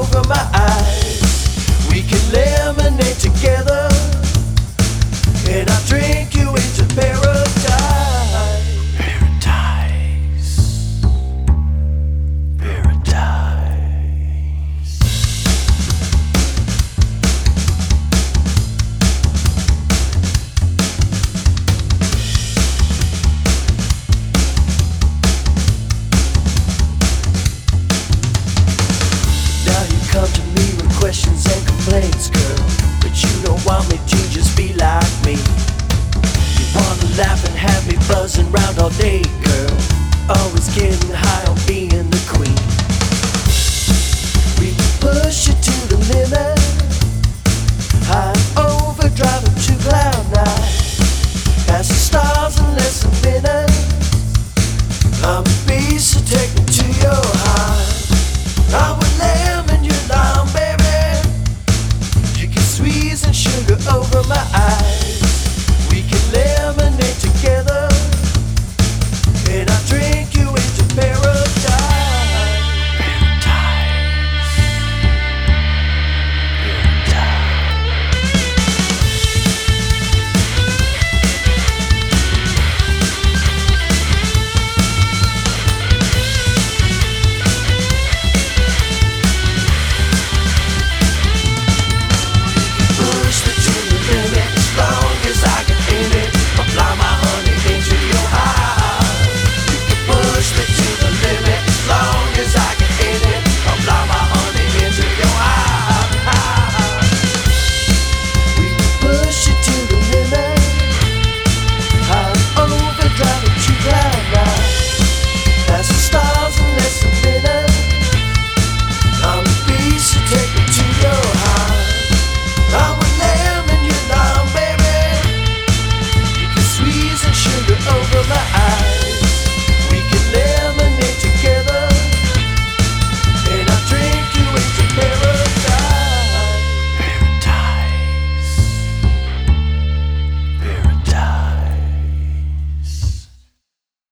over my eyes. We can live. laughing, happy, buzzing round all day, girl. Always getting high on